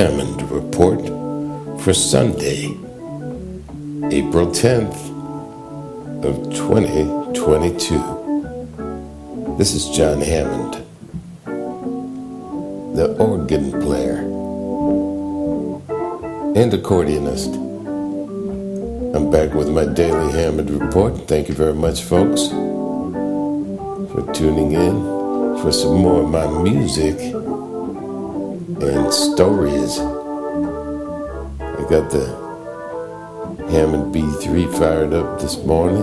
Hammond report for Sunday, April 10th of 2022. This is John Hammond, the organ player and accordionist. I'm back with my daily Hammond report. Thank you very much, folks, for tuning in for some more of my music and stories. I got the Hammond B3 fired up this morning.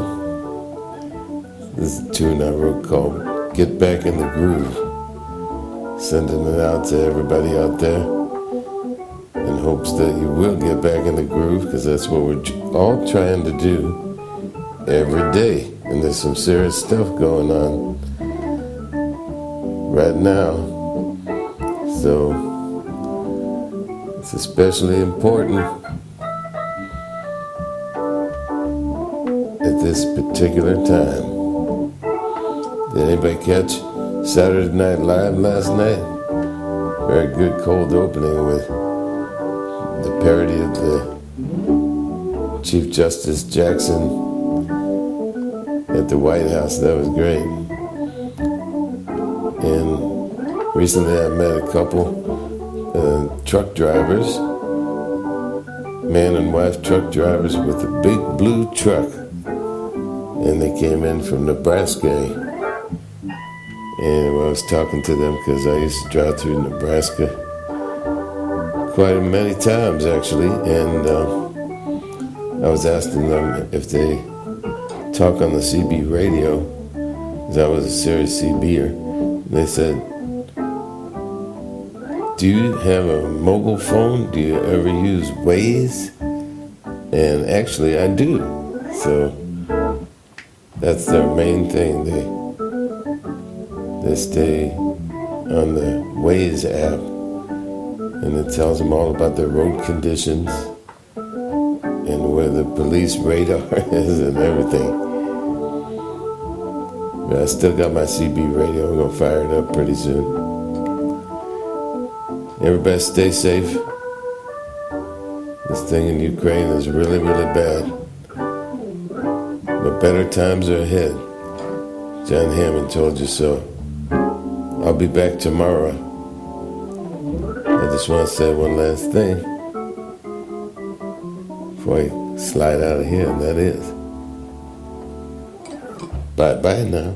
This is a tune I wrote called Get Back in the Groove. Sending it out to everybody out there in hopes that you will get back in the groove because that's what we're all trying to do every day. And there's some serious stuff going on right now. So, it's especially important at this particular time. Did anybody catch Saturday Night Live last night? Very good cold opening with the parody of the Chief Justice Jackson at the White House. That was great. And recently I met a couple truck drivers, man and wife truck drivers with a big blue truck. And they came in from Nebraska. And I was talking to them because I used to drive through Nebraska quite many times actually. And uh, I was asking them if they talk on the CB radio, because I was a serious CBer. And they said, do you have a mobile phone? Do you ever use Waze? And actually, I do. So that's their main thing. They they stay on the Waze app, and it tells them all about their road conditions and where the police radar is and everything. But I still got my CB radio. I'm gonna fire it up pretty soon. Everybody stay safe. This thing in Ukraine is really, really bad. But better times are ahead. John Hammond told you so. I'll be back tomorrow. I just want to say one last thing before I slide out of here, and that is bye bye now.